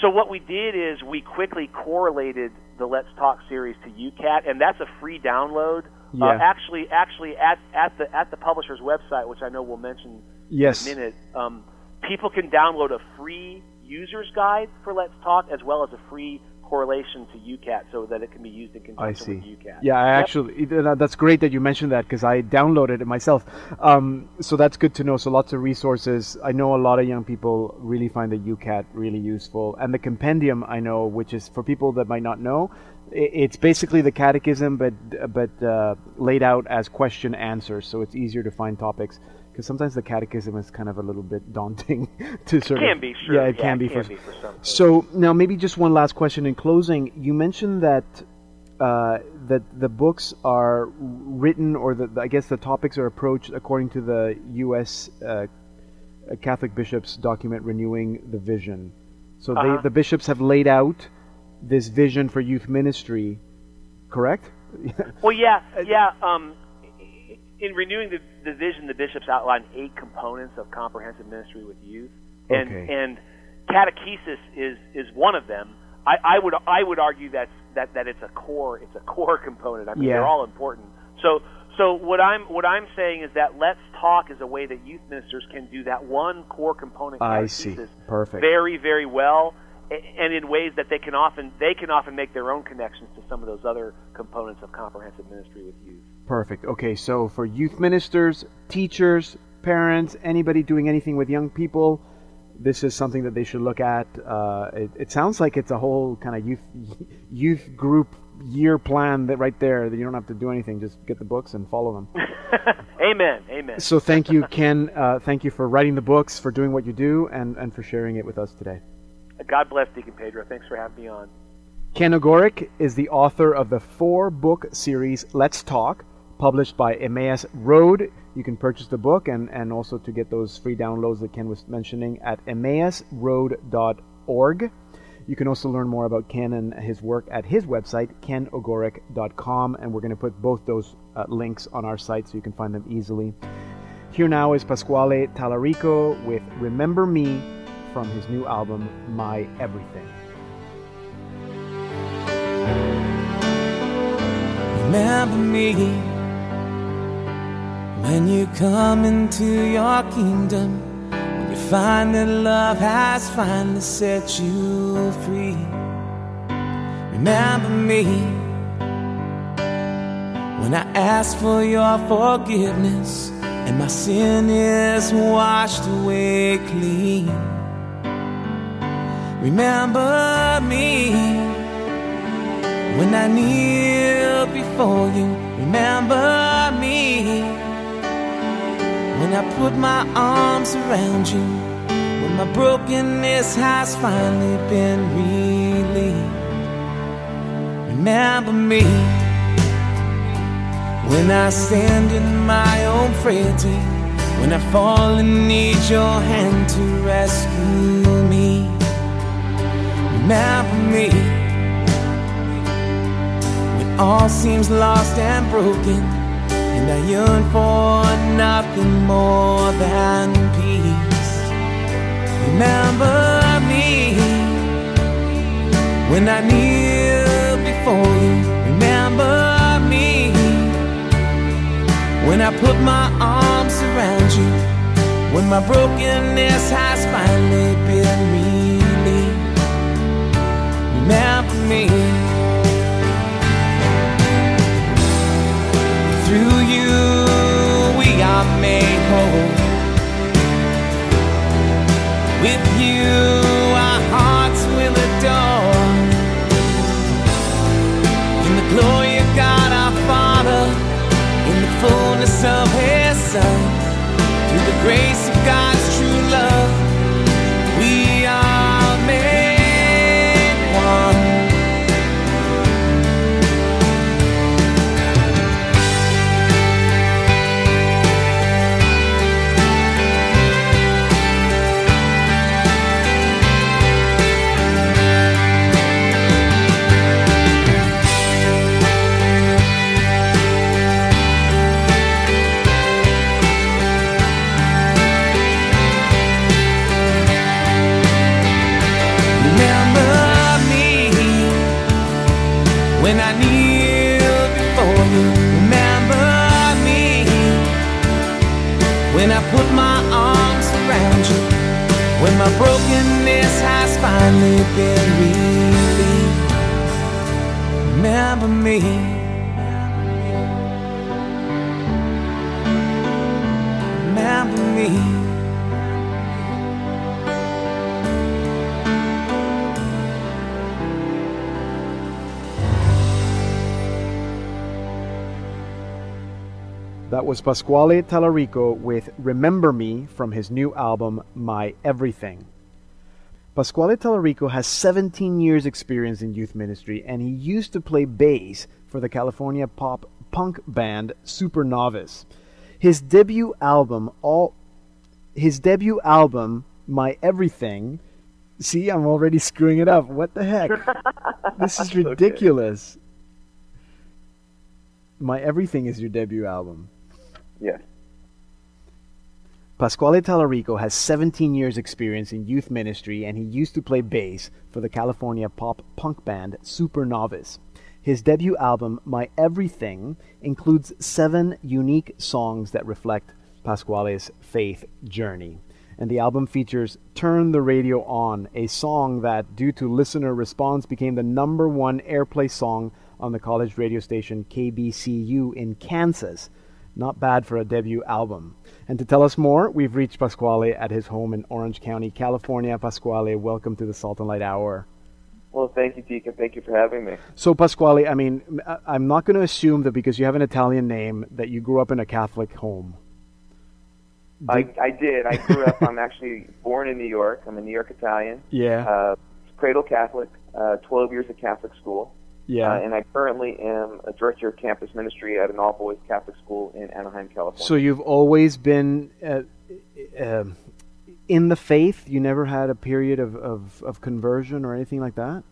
So what we did is we quickly correlated the Let's Talk series to YOUCAT, and that's a free download. Yeah. Uh, actually, actually, at at the at the publisher's website, which I know we'll mention Yes. in a minute, um, people can download a free user's guide for Let's Talk, as well as a free correlation to YOUCAT, so that it can be used in I conjunction see. with YOUCAT. Yeah, I Yep. actually that's great that you mentioned that because I downloaded it myself. Um, so that's good to know. So lots of resources. I know a lot of young people really find the YOUCAT really useful, and the compendium I know, which is for people that might not know, it's basically the catechism, but but uh, laid out as question answers, so it's easier to find topics. Because sometimes the catechism is kind of a little bit daunting to sort can of. be, sure. Yeah, it Yeah, can it be can for. be for some. So now maybe just one last question in closing. You mentioned that uh, that the books are written, or the, I guess the topics are approached according to the U.S. Uh, Catholic bishops document renewing the vision. So Uh-huh. they, the bishops have laid out this vision for youth ministry, correct? Well, yeah, yeah. Um, in renewing the, the vision, the bishops outlined eight components of comprehensive ministry with youth, and Okay. and catechesis is is one of them. I, I would I would argue that that that it's a core it's a core component. I mean, Yeah. they're all important. So so what I'm what I'm saying is that let's talk is a way that youth ministers can do that one core component. I see. Perfect. very very well and in ways that they can often they can often make their own connections to some of those other components of comprehensive ministry with youth. Perfect. Okay, so for youth ministers, teachers, parents, anybody doing anything with young people, this is something that they should look at. Uh, it, it sounds like it's a whole kind of youth youth group year plan that right there that you don't have to do anything, just get the books and follow them. Amen. Amen. So thank you, Ken. Uh, thank you for writing the books, for doing what you do, and, and for sharing it with us today. God bless Deacon Pedro. Thanks for having me on. Ken Ogorek is the author of the four book series Let's Talk, published by Emmaus Road. You can purchase the book and, and also to get those free downloads that Ken was mentioning at emmausroad.org. You can also learn more about Ken and his work at his website, kenogorek.com, and we're going to put both those uh, links on our site so you can find them easily. Here now is Pasquale Talarico with Remember Me from his new album, My Everything. Remember me when you come into your kingdom, when you find that love has finally set you free. Remember me when I ask for your forgiveness and my sin is washed away clean. Remember me when I kneel before you. Remember me when I put my arms around you. When my brokenness has finally been relieved. Remember me when I stand in my own frailty. When I fall and need your hand to rescue me. Remember me when all seems lost and broken, and I yearn for nothing more than peace. Remember me when I kneel before you. Remember me when I put my arms around you. When my brokenness has finally been relieved. Remember me. Made whole. With you, brokenness has finally been relieved. Remember me. Remember me. That was Pasquale Talarico with Remember Me from his new album, My Everything. Pasquale Talarico has 17 years' experience in youth ministry, and he used to play bass for the California pop punk band Super Novice. His debut album, all his debut album, My Everything. See, I'm already screwing it up. What the heck? this is ridiculous. My Everything is your debut album. Yes. Pasquale Talarico has 17 years' experience in youth ministry and he used to play bass for the California pop punk band Super Novice. His debut album, My Everything, includes seven unique songs that reflect Pasquale's faith journey. And the album features Turn the Radio On, a song that, due to listener response, became the number one airplay song on the college radio station KBCU in Kansas. Not bad for a debut album. And to tell us more, we've reached Pasquale at his home in Orange County, California. Pasquale, welcome to the Salt and Light Hour. Well, thank you, Deacon. Thank you for having me. So, Pasquale, I mean, I'm not going to assume that because you have an Italian name that you grew up in a Catholic home. I, I did. I grew up. I'm actually born in New York. I'm a New York Italian. Yeah. Uh, cradle Catholic. uh, 12 years at Catholic school. Yeah. Uh, and I currently am a director of campus ministry at an all boys Catholic school in Anaheim, California. So you've always been uh, uh, in the faith. You never had a period of, of, of conversion or anything like that.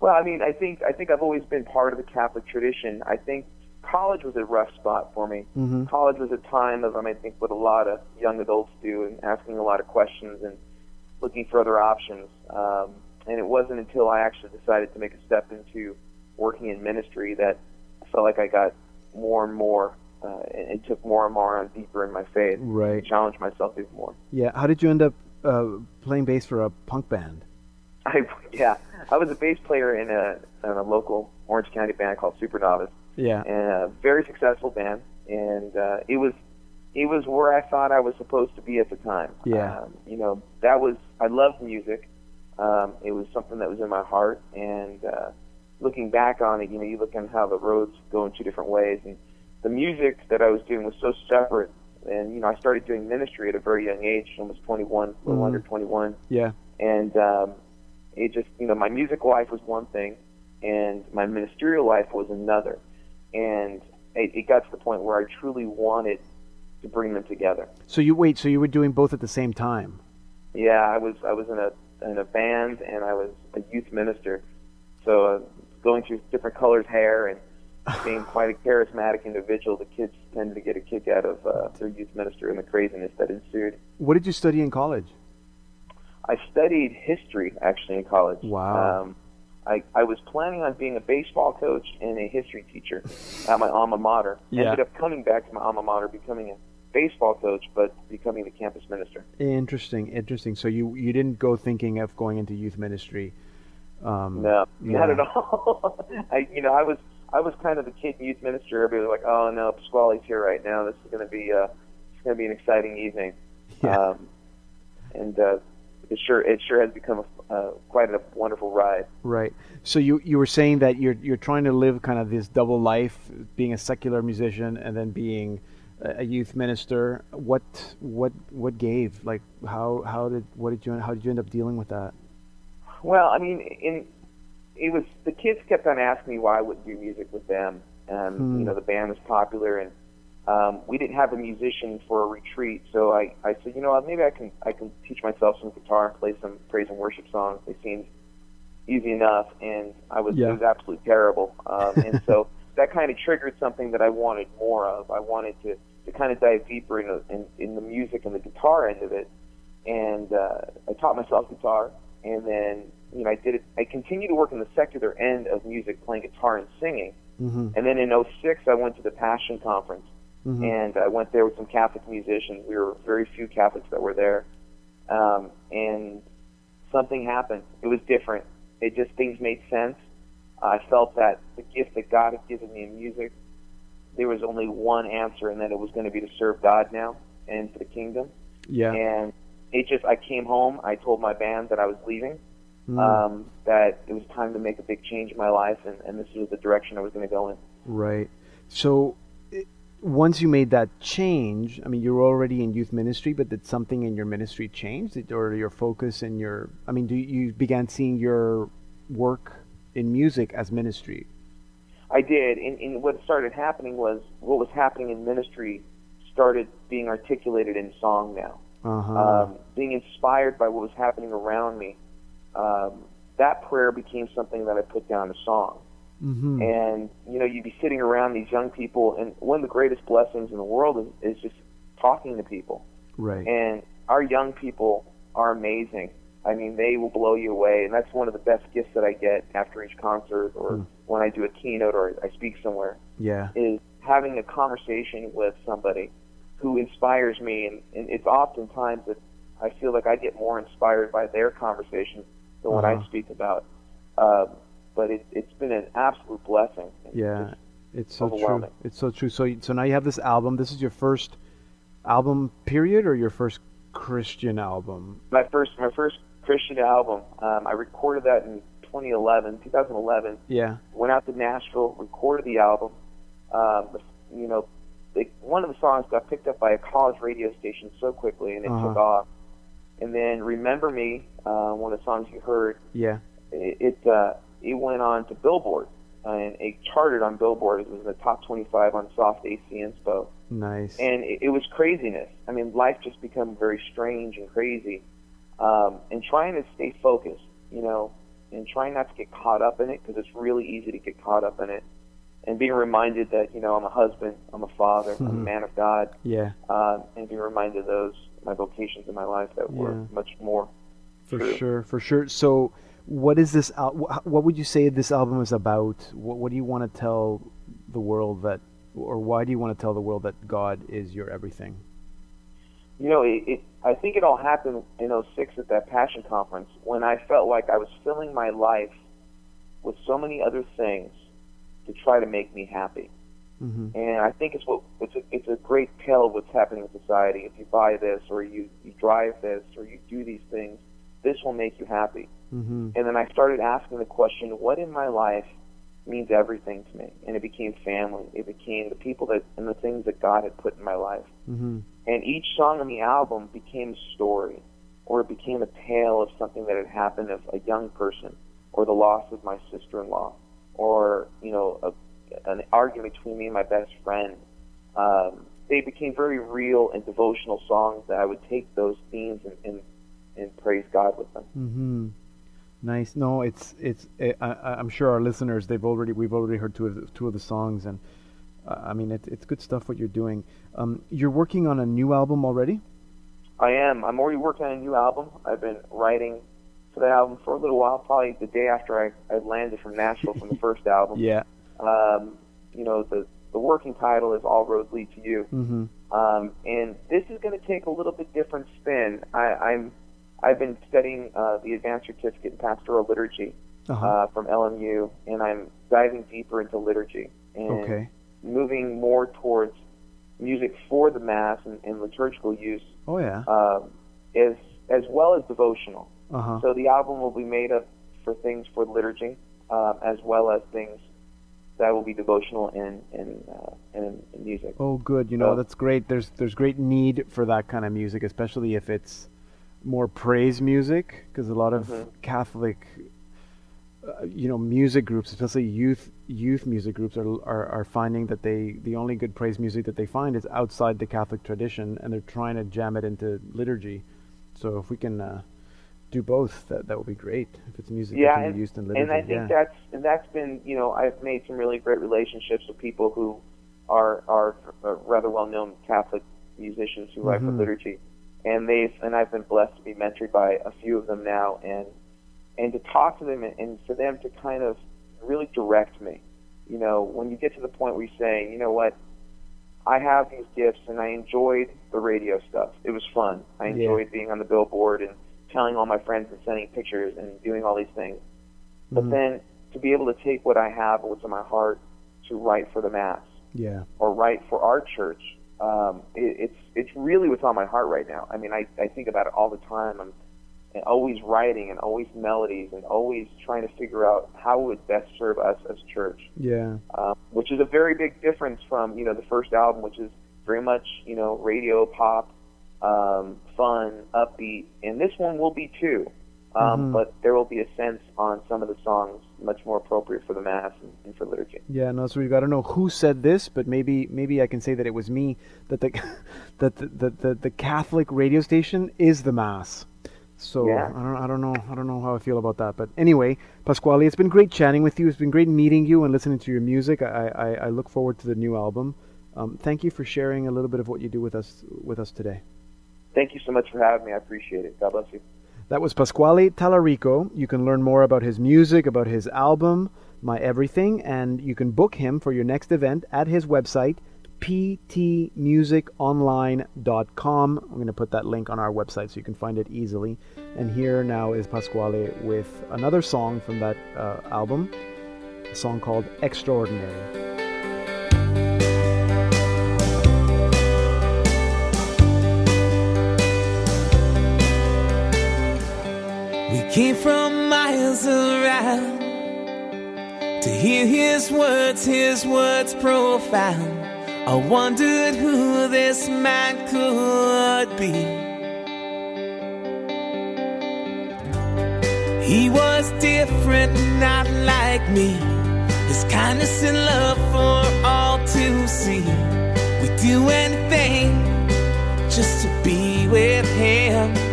Well, I mean, I think I think I've always been part of the Catholic tradition. I think college was a rough spot for me. Mm-hmm. College was a time of, I think, what a lot of young adults do, and asking a lot of questions and looking for other options. Um, and it wasn't until I actually decided to make a step into working in ministry that I felt like I got more and more, uh, and, and took more and more on deeper in my faith. Right. Challenged myself even more. Yeah. How did you end up uh, playing bass for a punk band? I yeah, I was a bass player in a in a local Orange County band called Super Supernovas. Yeah. And a very successful band, and uh, it was it was where I thought I was supposed to be at the time. Yeah. Um, you know, that was I loved music. Um, it was something that was in my heart, and uh, looking back on it, you know, you look at how the roads go in two different ways, and the music that I was doing was so separate. And you know, I started doing ministry at a very young age, almost 21, a little Mhm. under 21 Yeah. and um, it just you know my music life was one thing and my ministerial life was another and it, it got to the point where i truly wanted to bring them together So you wait. So you were doing both at the same time. yeah i was i was in a in a band and i was a youth minister so uh, going through different colors hair and being quite a charismatic individual the kids tended to get a kick out of uh, their youth minister and the craziness that ensued What did you study in college? I studied history actually in college. Wow. Um, I, I was planning on being a baseball coach and a history teacher at my alma mater. Yeah. Ended up coming back to my alma mater, becoming a baseball coach, but becoming the campus minister. Interesting. Interesting. So you you didn't go thinking of going into youth ministry. Um, No, yeah. not at all. I, you know, I was I was kind of the kid youth minister. Everybody was like, "Oh no, Pasquale's here right now. This is going to be uh, it's going to be an exciting evening." Yeah. Um, and uh, it sure it sure has become a, uh, quite a wonderful ride. Right. So you you were saying that you're you're trying to live kind of this double life, being a secular musician and then being a a youth minister. What what what gave? Like how how did what did you how did you end up dealing with that? Well, I mean, in it was the kids kept on asking me why I wouldn't do music with them, and Hmm. you know the band was popular, and um, we didn't have a musician for a retreat, so I I said, you know what, maybe I can I can teach myself some guitar and play some praise and worship songs. They seemed easy enough, and I was Yeah. it was absolutely terrible, um, and so that kind of triggered something that I wanted more of. I wanted to to kind of dive deeper in, in in the music and the guitar end of it, and uh, I taught myself guitar, and then you know I did it. I continued to work in the secular end of music, playing guitar and singing, Mm-hmm. and then in '06 I went to the Passion Conference, Mhm. and I went there with some Catholic musicians. We were very few Catholics that were there, um, and something happened. It was different. It just things made sense. I felt that the gift that God had given me in music, there was only one answer, and that it was going to be to serve God now and for the kingdom. Yeah. And it just, I came home. I told my band that I was leaving, Mm. um, that it was time to make a big change in my life, and, and this was the direction I was going to go in. Right. So i once you made that change, I mean, you were already in youth ministry, but did something in your ministry change? Did, or your focus and your, I mean, do you began seeing your work in music as ministry? I did, and, and what started happening was what was happening in ministry started being articulated in song now. Uh-huh. Um, being inspired by what was happening around me, um, that prayer became something that I put down a song. mm-hmm. And you know, you'd be sitting around these young people, and one of the greatest blessings in the world is, is just talking to people. Right. And our young people are amazing. I mean, they will blow you away, and that's one of the best gifts that I get after each concert or Hmm. when I do a keynote or I speak somewhere Yeah. is having a conversation with somebody who inspires me, and, and it's oftentimes that I feel like I get more inspired by their conversation than what Uh-huh. I speak about. Um, but it, it's been an absolute blessing. It's Yeah. It's so true. It's so true. So, so now you have this album. This is your first album, period, or your first Christian album? my first my first Christian album. Um, I recorded that in 2011, 2011. Yeah. Went out to Nashville, recorded the album. Um, you know, they, one of the songs got picked up by a college radio station so quickly, and it Uh-huh. took off. And then "Remember Me," uh, one of the songs you heard, Yeah. it it, uh, it went on to Billboard and it charted on Billboard. It was in the top 25 on Soft AC Inspo. Nice. And it, it was craziness. I mean, life just become very strange and crazy. Um, and trying to stay focused, you know, and trying not to get caught up in it because it's really easy to get caught up in it. And being reminded that, you know, I'm a husband, I'm a father, I'm a Mhm. man of God. Yeah. Um, and being reminded of those, my vocations in my life that were Yeah. much more For true. sure, for sure. So, what is this? Al- what would you say this album is about? What, what do you want to tell the world that, or why do you want to tell the world that God is your everything? You know, it, it, I think it all happened in '06 at that Passion Conference when I felt like I was filling my life with so many other things to try to make me happy. Mm-hmm. And I think it's what it's a, it's a great tale of what's happening in society. If you buy this, or you you drive this, or you do these things, this will make you happy. Mm-hmm. And then I started asking the question, what in my life means everything to me? And it became family. It became the people that and the things that God had put in my life. Mm-hmm. And each song on the album became a story, or it became a tale of something that had happened of a young person, or the loss of my sister-in-law, or you know, a, an argument between me and my best friend. Um, they became very real and devotional songs that I would take those themes and, and, and praise God with them. Mm-hmm. Nice. No, it's it's. I, I, I'm sure our listeners they've already we've already heard two of the, two of the songs, and uh, I mean it, it's good stuff what you're doing. Um, you're working on a new album already. I am. I'm already working on a new album. I've been writing for that album for a little while, probably the day after I, I landed from Nashville from the first album. Yeah. Um, you know, the the working title is All Roads Lead to You. Mm-hmm. Um, and this is going to take a little bit different spin. I, I'm I've been studying uh, the advanced certificate in pastoral liturgy Uh-huh. uh, from LMU, and I'm diving deeper into liturgy and Okay. moving more towards music for the mass and, and liturgical use, Oh yeah. um, as as well as devotional. Uh huh. So the album will be made up for things for liturgy, um, as well as things that will be devotional and in, uh, in music. Oh, good. You know So- that's great. There's there's great need for that kind of music, especially if it's more praise music, because a lot of Mhm. Catholic, uh, you know, music groups, especially youth youth music groups, are, are are finding that they the only good praise music that they find is outside the Catholic tradition, and they're trying to jam it into liturgy. So if we can uh, do both, that that would be great. If it's music yeah, that can and, be used in liturgy, and I think yeah. that's and that's been you know I've made some really great relationships with people who are are uh, rather well known Catholic musicians who write for Mhm. liturgy, and they've and I've been blessed to be mentored by a few of them now, and and to talk to them and, and for them to kind of really direct me. You know, when you get to the point where you say, you know what, I have these gifts and I enjoyed the radio stuff. It was fun. I Yeah. enjoyed being on the billboard and telling all my friends and sending pictures and doing all these things. But Mhm. then to be able to take what I have, what's in my heart, to write for the mass yeah. or write for our church, um, it, it's it's really what's on my heart right now. I mean, I, I think about it all the time. I'm and always writing and always melodies and always trying to figure out how would best serve us as church Yeah. um, which is a very big difference from you know the first album, which is very much you know radio pop, um, fun, upbeat, and this one will be too. Um, Mhm. But there will be a sense on some of the songs much more appropriate for the mass and, and for liturgy. Yeah, no, so we've got to know who said this, but maybe maybe I can say that it was me. That the that the the, the, the Catholic radio station is the mass. So Yeah. I don't I don't know I don't know how I feel about that. But anyway, Pasquale, it's been great chatting with you. It's been great meeting you and listening to your music. I I, I look forward to the new album. Um, thank you for sharing a little bit of what you do with us with us today. Thank you so much for having me. I appreciate it. God bless you. That was Pasquale Talarico. You can learn more about his music, about his album, My Everything, and you can book him for your next event at his website, ptmusiconline.com. I'm going to put that link on our website so you can find it easily. And here now is Pasquale with another song from that uh, album, a song called Extraordinary. Came from miles around to hear his words, his words profound. I wondered who this man could be. He was different, not like me. His kindness and love for all to see. We do anything just to be with him.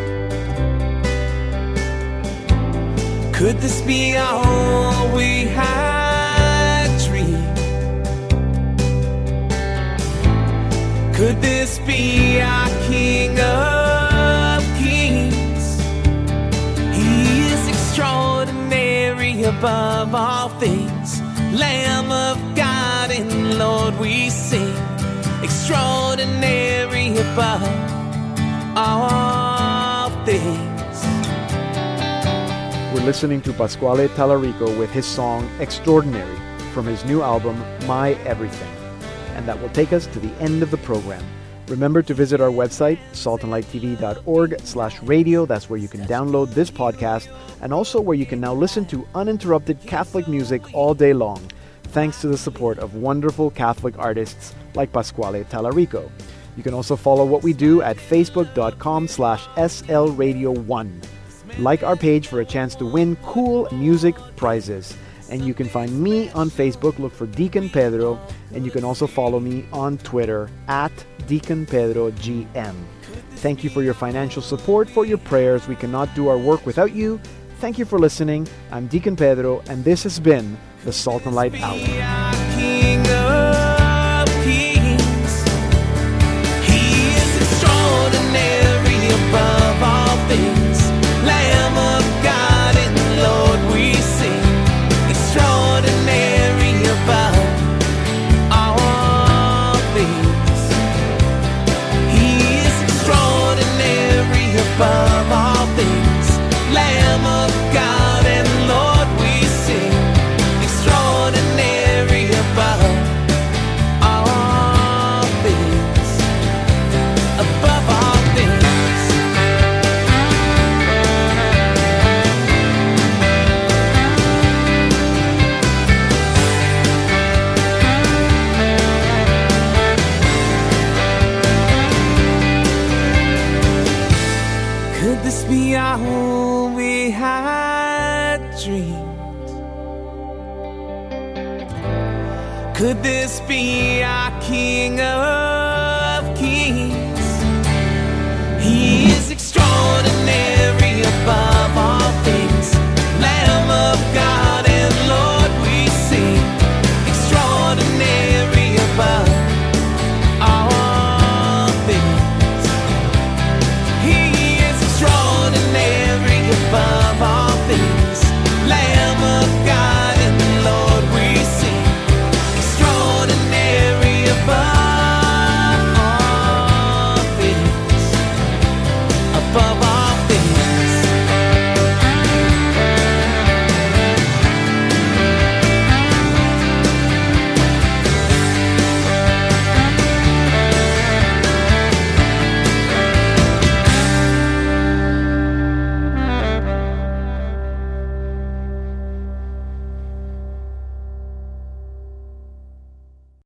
Could this be all we had dreamed? Could this be our King of Kings? He is extraordinary above all things. Lamb of God and Lord, we sing. Extraordinary above all things. We're listening to Pasquale Talarico with his song Extraordinary from his new album My Everything. And that will take us to the end of the program. Remember to visit our website, saltandlighttv.org slash radio. That's where you can download this podcast and also where you can now listen to uninterrupted Catholic music all day long, thanks to the support of wonderful Catholic artists like Pasquale Talarico. You can also follow what we do at facebook.com slash slradio1. Like our page for a chance to win cool music prizes. And you can find me on Facebook, look for Deacon Pedro, and you can also follow me on Twitter at Deacon Pedro GM. Thank you for your financial support, for your prayers. We cannot do our work without you. Thank you for listening. I'm Deacon Pedro, and this has been the Salt and Light Hour. Above